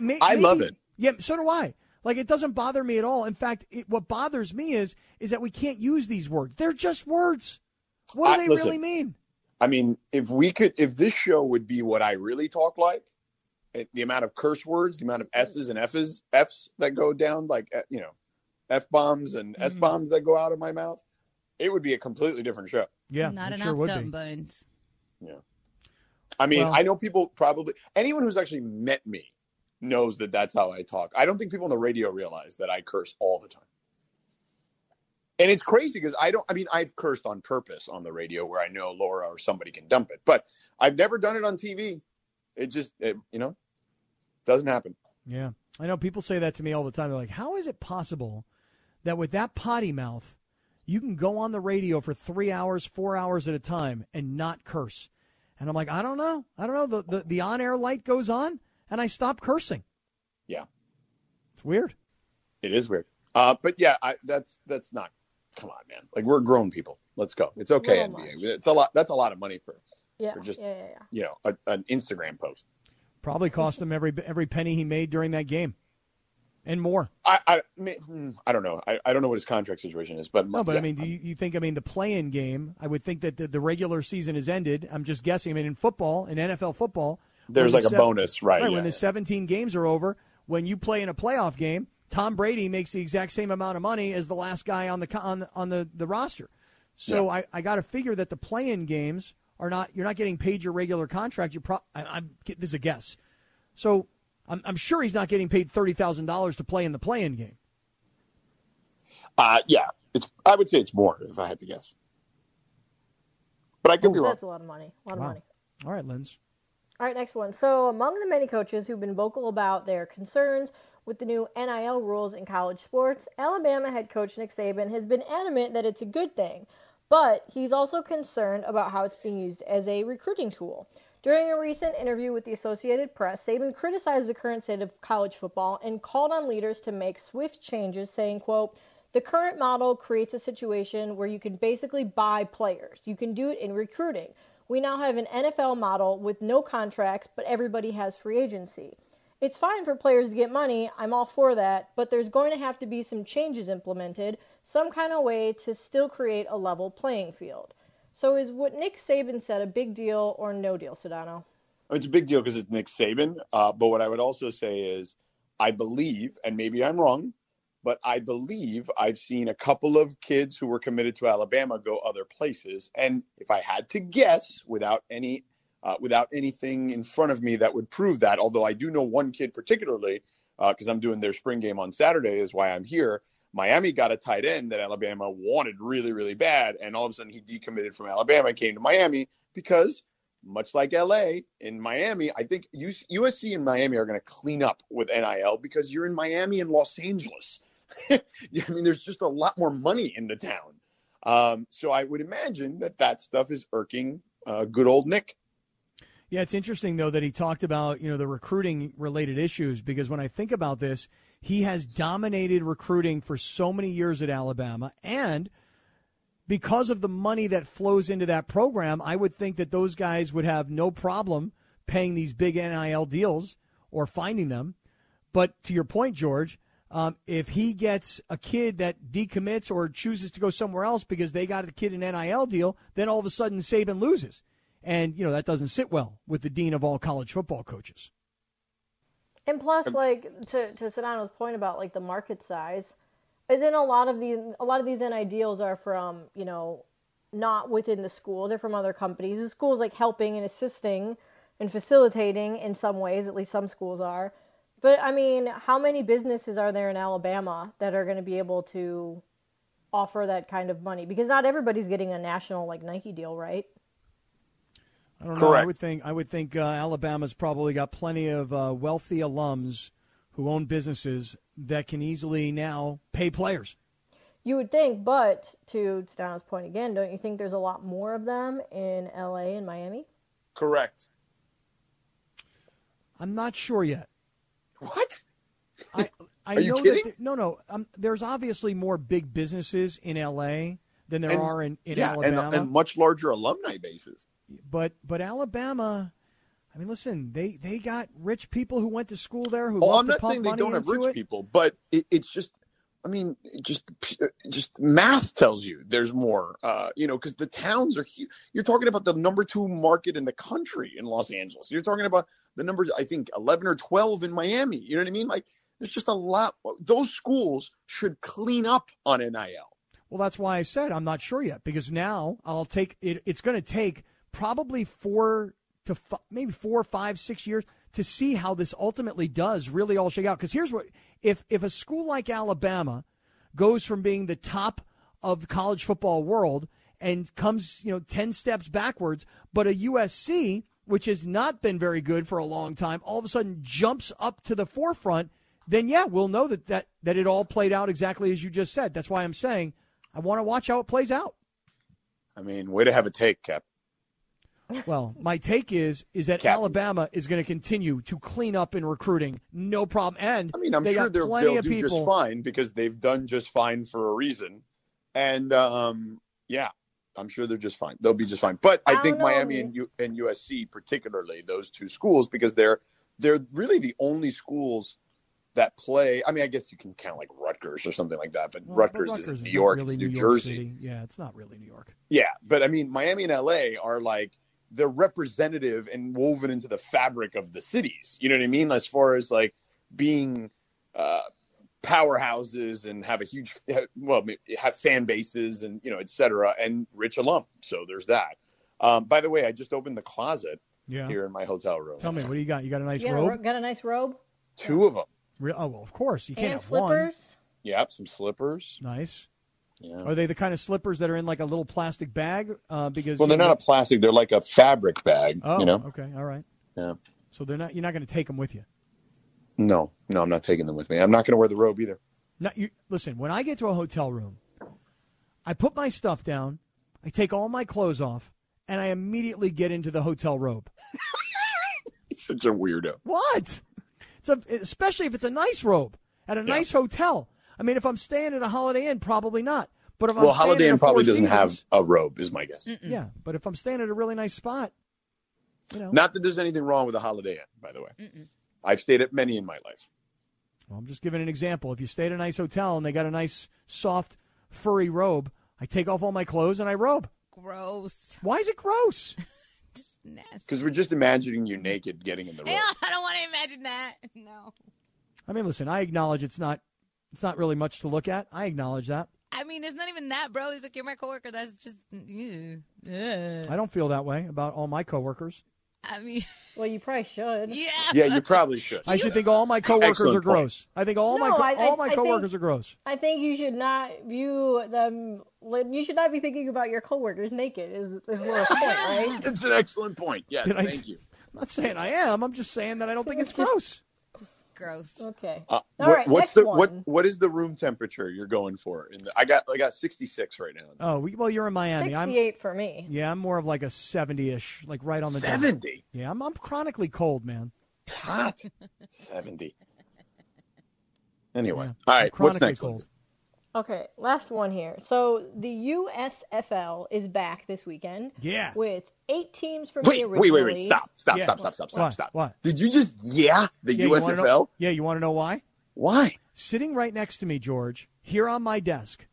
Maybe, I love it. Yeah, so do I. Like it doesn't bother me at all. In fact, it, what bothers me is is that we can't use these words. They're just words. What do I, they listen, really mean? I mean, if we could, if this show would be what I really talk like, the amount of curse words, the amount of S's and F's, F's that go down, like uh, you know, F bombs and S bombs mm-hmm. that go out of my mouth, it would be a completely different show. Yeah, not enough sure dumb bones. Yeah, I mean, well, I know people probably anyone who's actually met me knows that that's how I talk. I don't think people on the radio realize that I curse all the time. And it's crazy because I don't, I mean, I've cursed on purpose on the radio where I know Laura or somebody can dump it, but I've never done it on TV. It just, it, you know, doesn't happen. Yeah. I know people say that to me all the time. They're like, how is it possible that with that potty mouth, you can go on the radio for three hours, four hours at a time and not curse? And I'm like, I don't know. I don't know. The, the, the on air light goes on and I stop cursing. Yeah. It's weird. It is weird. Uh, but yeah, I, that's, that's not, come on, man. Like we're grown people. Let's go. It's okay, NBA. Much. It's a lot. That's a lot of money for, yeah, for just, yeah, yeah, yeah. you know, a, an Instagram post. Probably cost him every every penny he made during that game, and more. I I, hmm, I don't know. I, I don't know what his contract situation is, but no. But yeah. I mean, do you, you, think? I mean, the play-in game. I would think that the, the, regular season is ended. I'm just guessing. I mean, in football, in NFL football, there's like a bonus, right? Right. Yeah, when the 17 games are over, when you play in a playoff game, Tom Brady makes the exact same amount of money as the last guy on the on on the, the roster. So I, I got to figure that the play-in games are not you're not getting paid your regular contract. You pro I, am this is a guess. So I'm, I'm sure he's not getting paid thirty thousand dollars to play in the play-in game. Uh yeah, it's I would say it's more if I had to guess, but I could oh, be wrong. That's a lot of money. A lot wow. of money. All right, Linz. All right, next one. So, among the many coaches who've been vocal about their concerns with the new NIL rules in college sports, Alabama head coach Nick Saban has been adamant that it's a good thing, but he's also concerned about how it's being used as a recruiting tool. During a recent interview with the Associated Press, Saban criticized the current state of college football and called on leaders to make swift changes, saying, quote, the current model creates a situation where you can basically buy players. You can do it in recruiting. We now have an NFL model with no contracts, but everybody has free agency. It's fine for players to get money, I'm all for that, but there's going to have to be some changes implemented some kind of way to still create a level playing field. So is what Nick Saban said a big deal or no deal, Sedano? It's a big deal because it's Nick Saban. Uh, but what I would also say is, I believe, and maybe I'm wrong, but I believe I've seen a couple of kids who were committed to Alabama go other places. And if I had to guess, without any uh, without anything in front of me that would prove that, although I do know one kid particularly, because uh, I'm doing their spring game on Saturday, is why I'm here. Miami got a tight end that Alabama wanted really, really bad. And all of a sudden he decommitted from Alabama and came to Miami because, much like LA, in Miami, I think USC and Miami are going to clean up with NIL because you're in Miami and Los Angeles. I mean, there's just a lot more money in the town. Um, so I would imagine that that stuff is irking uh, good old Nick. Yeah, it's interesting though that he talked about you know the recruiting related issues because when I think about this, he has dominated recruiting for so many years at Alabama. And because of the money that flows into that program, I would think that those guys would have no problem paying these big NIL deals or finding them. But to your point, George, Um, if he gets a kid that decommits or chooses to go somewhere else because they got a kid an NIL deal, then all of a sudden Saban loses. And, you know, that doesn't sit well with the dean of all college football coaches. And plus, like to to Sedano's point about like the market size, is in a lot of these a lot of these NIL deals are from you know not within the school. They're from other companies. The school's like helping and assisting and facilitating in some ways. At least some schools are. But I mean, how many businesses are there in Alabama that are going to be able to offer that kind of money? Because not everybody's getting a national like Nike deal, right? I don't know. I would think I would think uh, Alabama's probably got plenty of uh, wealthy alums who own businesses that can easily now pay players. You would think, but to Sedano's point again, don't you think there's a lot more of them in LA and Miami? Correct. I'm not sure yet. What? I I Are you know kidding? that no no um, there's obviously more big businesses in LA than there And- are in, in yeah, Alabama. and much larger alumni bases. but but Alabama I mean listen, they they got rich people who went to school there who Oh, I'm not saying they don't have rich it. people, but it, it's just, I mean, just just math tells you there's more. Uh, you know, because the towns are huge. You're talking about the number two market in the country in Los Angeles. You're talking about the number, I think, 11 or 12 in Miami. You know what I mean? Like, there's just a lot. Those schools should clean up on NIL. Well, that's why I said I'm not sure yet because now I'll take it. It's going to take probably four to f- maybe four, five, six years to see how this ultimately does really all shake out. Because here's what: if if a school like Alabama goes from being the top of the college football world and comes you know ten steps backwards, but a USC which has not been very good for a long time, all of a sudden jumps up to the forefront, then yeah, we'll know that that, that it all played out exactly as you just said. That's why I'm saying I want to watch how it plays out. I mean, way to have a take, Kap. Well, my take is is that Captain. Alabama is going to continue to clean up in recruiting, no problem. And I mean, I'm they sure got they'll, plenty they'll of do people. just fine because they've done just fine for a reason. And um, yeah, I'm sure they're just fine. They'll be just fine. But I, I think. Miami and, U- and USC, particularly those two schools, because they're they're really the only schools that play. I mean, I guess you can count like Rutgers or something like that, but Well, but Rutgers, Rutgers is New York, really it's New, New York Jersey. City. Yeah, it's not really New York. Yeah, but I mean, Miami and LA are like they're representative and woven into the fabric of the cities. You know what I mean? As far as like being uh, powerhouses and have a huge, well, have fan bases and you know, et cetera, and rich alum. So there's that. Um, by the way, I just opened the closet Yeah. here in my hotel room. Tell me, what do you got? You got a nice You robe? got a nice robe Two of them. Re- oh, well, of course. You can't and have one. slippers. Yep, some slippers. Nice. Yeah. Are they the kind of slippers that are in like a little plastic bag? Uh, because Well, they're know, not a plastic; they're like a fabric bag. Oh, you know. okay, all right. Yeah. So they're not. You're not going to take them with you. No, no, I'm not taking them with me. I'm not going to wear the robe either. Not you. Listen, when I get to a hotel room, I put my stuff down, I take all my clothes off, and I immediately get into the hotel robe. Such a weirdo. What? It's a, especially if it's a nice robe at a nice hotel. I mean, if I'm staying at a Holiday Inn, probably not. But if Well, I'm Holiday Inn probably doesn't have a robe, is my guess. Yeah, but if I'm staying at a really nice spot, you know, Not that there's anything wrong with a Holiday Inn, by the way. I've stayed at many in my life. Well, I'm just giving an example. If you stay at a nice hotel and they got a nice, soft, furry robe, I take off all my clothes and I robe. Gross. Why is it gross? Just nasty. Because we're just imagining you naked getting in the robe. Yeah, I don't want to imagine that. No. I mean, listen, I acknowledge it's not, it's not really much to look at. I acknowledge that. I mean, it's not even that, bro. He's like, you're my coworker. That's just. ew. Ugh. I don't feel that way about all my coworkers. I mean, Well, you probably should. yeah. Yeah, you probably should. I should think all my coworkers Excellent are gross. I think all my co- I- I- all my I think- coworkers are gross. I think you should not view them. You should not be thinking about your coworkers naked. Is is the point, right? It's an excellent point. Yes, Did I- thank you. I'm not saying I am. I'm just saying that I don't think it's gross. Gross. Okay. Uh, All what- right, what's next the one. what what is the room temperature you're going for? In the, I got I got 66 right now. Oh, we, well, you're in Miami. I'm Sixty-eight for me. yeah, I'm more of like a 70ish, like right on the dot. 70. Yeah, I'm I'm chronically cold, man. Hot. 70. Anyway, Yeah. all What's next? cold. Lindsay? Okay, last one here. So the USFL is back this weekend. Yeah. With eight teams from Wait, the wait, originally. wait, wait! Stop! Stop! Yeah. Stop! Stop! Stop! Stop! What? Stop! What? Did you just yeah the Yeah, you USFL? know- yeah, you want to know why? Why? Sitting right next to me, George, here on my desk,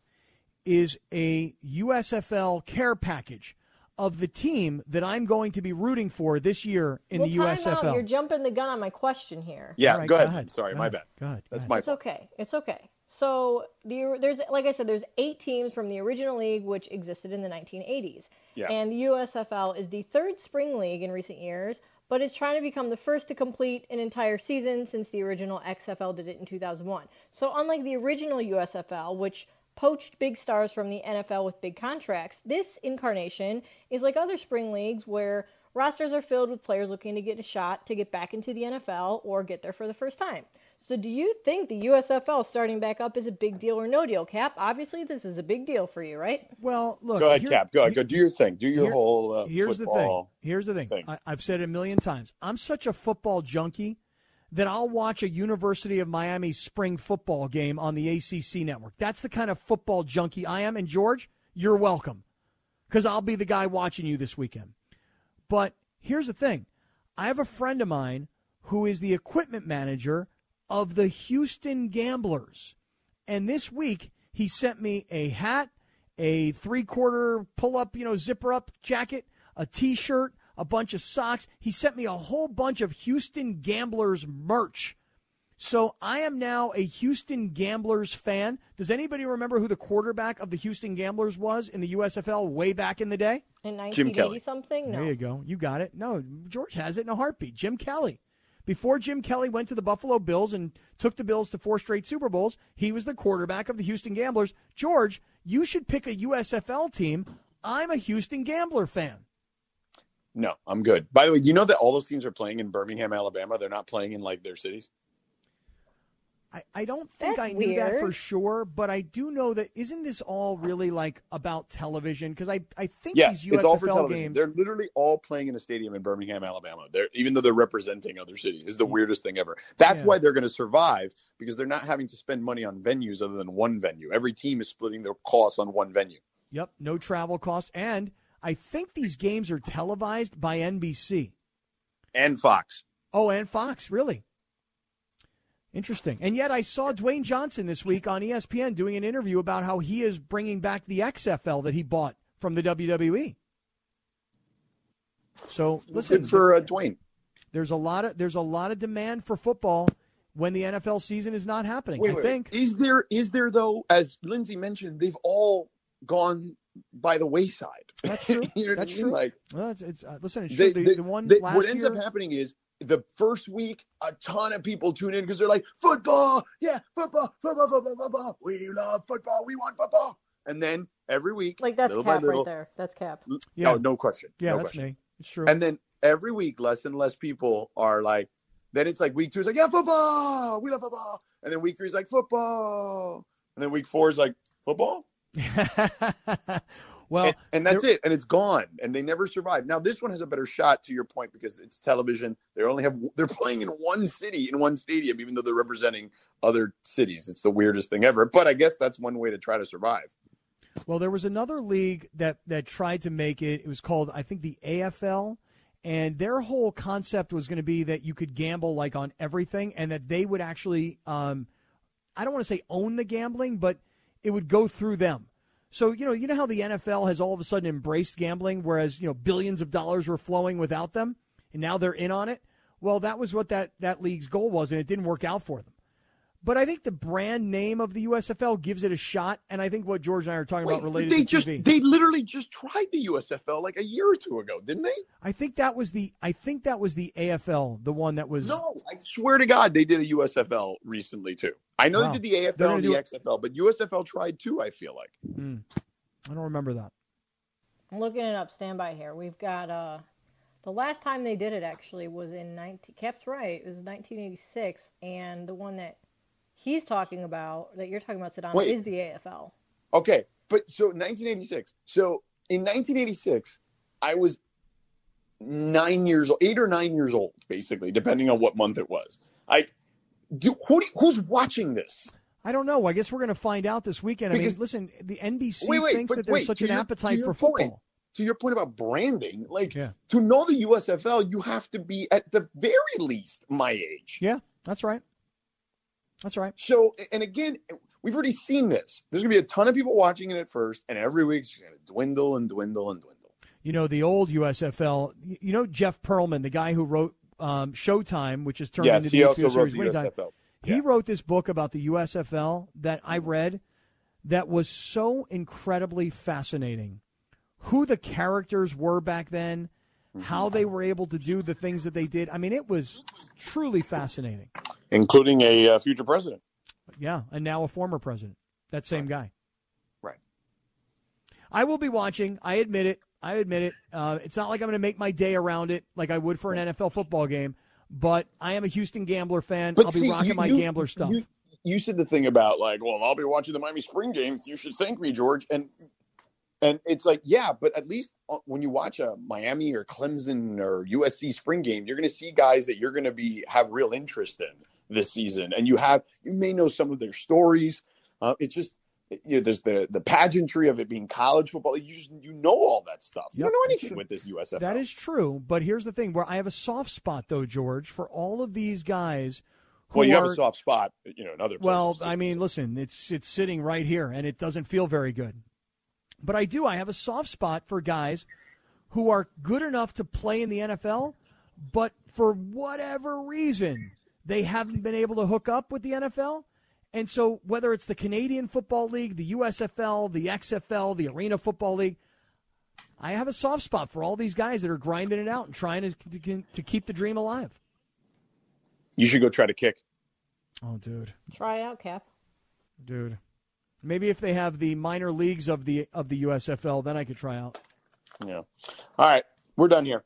is a USFL care package of the team that I'm going to be rooting for this year in well, the time USFL. Out. You're jumping the gun on my question here. Yeah, right, go, go ahead. ahead. Sorry, Go my ahead. bad. Go ahead. That's Go my It's fault. okay. It's okay. So the there's like I said, there's eight teams from the original league which existed in the 1980s, Yeah. and the USFL is the third spring league in recent years, but it's trying to become the first to complete an entire season since the original XFL did it in 2001. So unlike the original USFL, which poached big stars from the NFL with big contracts, this incarnation is like other spring leagues where rosters are filled with players looking to get a shot to get back into the NFL or get there for the first time. So do you think the USFL starting back up is a big deal or no deal, Kap? Obviously, this is a big deal for you, right? Well, look. Go ahead, here- Kap. Go ahead. Go do your thing. Do your here- whole uh, here's the thing. Here's the thing. thing. I, I've said it a million times. I'm such a football junkie that I'll watch a University of Miami spring football game on the ACC network. That's the kind of football junkie I am. And George, you're welcome, because I'll be the guy watching you this weekend. But here's the thing. I have a friend of mine who is the equipment manager of the Houston Gamblers. And this week, he sent me a hat, a three quarter pull up, you know, zipper up jacket, a t shirt, a bunch of socks. He sent me a whole bunch of Houston Gamblers merch. So I am now a Houston Gamblers fan. Does anybody remember who the quarterback of the Houston Gamblers was in the USFL way back in the day? In Jim 1980 Kelly. something? No. There you go. You got it. No, George has it in a heartbeat. Jim Kelly. Before Jim Kelly went to the Buffalo Bills and took the Bills to four straight Super Bowls, he was the quarterback of the Houston Gamblers. George, you should pick a USFL team. I'm a Houston Gambler fan. No, I'm good. By the way, you know that all those teams are playing in Birmingham, Alabama. They're not playing in like their cities. I, I don't think That's I knew that for sure, but I do know that isn't this all really like about television? Because I, I think Yes, these it's all for USFL television. games. They're literally all playing in a stadium in Birmingham, Alabama. They're even though they're representing other cities. It's the weirdest thing ever. That's Yeah. why they're going to survive because they're not having to spend money on venues other than one venue. Every team is splitting their costs on one venue. Yep, no travel costs. And I think these games are televised by NBC. And Fox. Oh, and Fox, really? Interesting. And yet I saw Dwayne Johnson this week on ESPN doing an interview about how he is bringing back the XFL that he bought from the WWE. So listen, Good for uh, Dwayne. there's a lot of there's a lot of demand for football when the NFL season is not happening. Wait, I wait, think. is there is there though? As Lindsay mentioned, they've all gone by the wayside. That's true. you know what That's I mean? true. Like Well, it's, it's uh, listen. It's they- true. The, they- the one they- what ends year, up happening is the first week, a ton of people tune in because they're like, football, yeah, football, football, football, football. We love football. We want football. And then every week, Like that's little by Kap little, right there. That's Kap. Yeah. no, no question. yeah, no that's question. me. It's true. And then every week, less and less people are like, then it's like week two is like, yeah, football. We love football. And then week three is like, football. And then week four is like, football. well, and, and that's it. And it's gone. And they never survive. Now this one has a better shot to your point because it's television. They only have they're playing in one city in one stadium, even though they're representing other cities. It's the weirdest thing ever. But I guess that's one way to try to survive. Well, there was another league that that tried to make it. It was called, I think, the AFL, and their whole concept was going to be that you could gamble like on everything, and that they would actually, um, I don't want to say own the gambling, but it would go through them. So you know, you know how the NFL has all of a sudden embraced gambling, whereas you know billions of dollars were flowing without them, and now they're in on it. Well, that was what that that league's goal was, and it didn't work out for them. But I think the brand name of the USFL gives it a shot, and I think what George and I are talking Wait, about related they to just TV. they literally just tried the USFL like a year or two ago, didn't they? I think that was the I think that was the AFL, the one that was No, I swear to God, they did a USFL recently too. I know Wow. they did the AFL and the XFL, but USFL tried too. I feel like. Hmm. I don't remember that. I'm looking it up. Stand by here. We've got uh, the last time they did it actually was in 19. Kap's right. It was 1986, and the one that he's talking about, that you're talking about, Sedano, Wait. is the AFL. Okay, but so 1986. So in 1986, I was nine years old, eight or nine years old, basically, depending on what month it was. I do. Who do, who's watching this? I don't know. I guess we're going to find out this weekend. I mean, listen, the NBC Wait, wait, thinks that there's wait, such an your- appetite your for point, football. To your point about branding, like Yeah. to know the USFL, you have to be at the very least my age. Yeah, that's right. That's right. So, and again, we've already seen this. There's going to be a ton of people watching it at first, and every week it's going to dwindle and dwindle and dwindle. You know, the old USFL, you know, Jeff Pearlman, the guy who wrote um, Showtime, which is turned yes, into the he also HBO wrote series the Winning Time. USFL. He wrote this book about the USFL that I read that was so incredibly fascinating. Who the characters were back then, how they were able to do the things that they did. I mean, it was truly fascinating. including a uh, future president. Yeah, and now a former president. That same guy. Right. I will be watching. I admit it. I admit it. Uh, it's not like I'm going to make my day around it like I would for an NFL football game, but I am a Houston Gambler fan. But I'll be rocking you- my you- gambler stuff. You, you said the thing about like, well, I'll be watching the Miami Spring game. You should thank me, George. And and it's like, yeah, but at least uh, when you watch a Miami or Clemson or USC spring game, you're going to see guys that you're going to be have real interest in this season, and you have you may know some of their stories. Uh, it's just you know, there's the the pageantry of it being college football. You just you know all that stuff. You Yep, don't know anything with this USFL. That is true, but here's the thing: where I have a soft spot, though, George, for all of these guys. Well, you have a soft spot, you know, in other. Places. Well. I mean, listen, it's it's sitting right here, and it doesn't feel very good. But I do. I have a soft spot for guys who are good enough to play in the NFL, but for whatever reason, they haven't been able to hook up with the NFL. And so, whether it's the Canadian Football League, the USFL, the XFL, the Arena Football League, I have a soft spot for all these guys that are grinding it out and trying to to, to keep the dream alive. you should go try to kick. Oh, dude. Try out, Kap. Dude. Maybe if they have the minor leagues of the of the USFL, then I could try out. Yeah. All right, we're done here.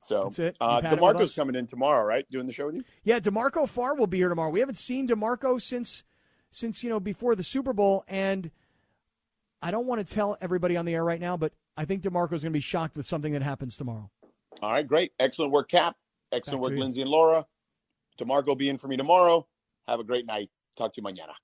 So That's it? Uh, D'Marco's coming in tomorrow, right? Doing the show with you. Yeah, D'Marco Farr will be here tomorrow. We haven't seen D'Marco since since you know before the Super Bowl, and I don't want to tell everybody on the air right now, but I think D'Marco's going to be shocked with something that happens tomorrow. All right, great, excellent work, Kap. Excellent Back work. Lindsay and Laura. D'Marco be in for me tomorrow. Have a great night. Talk to you mañana.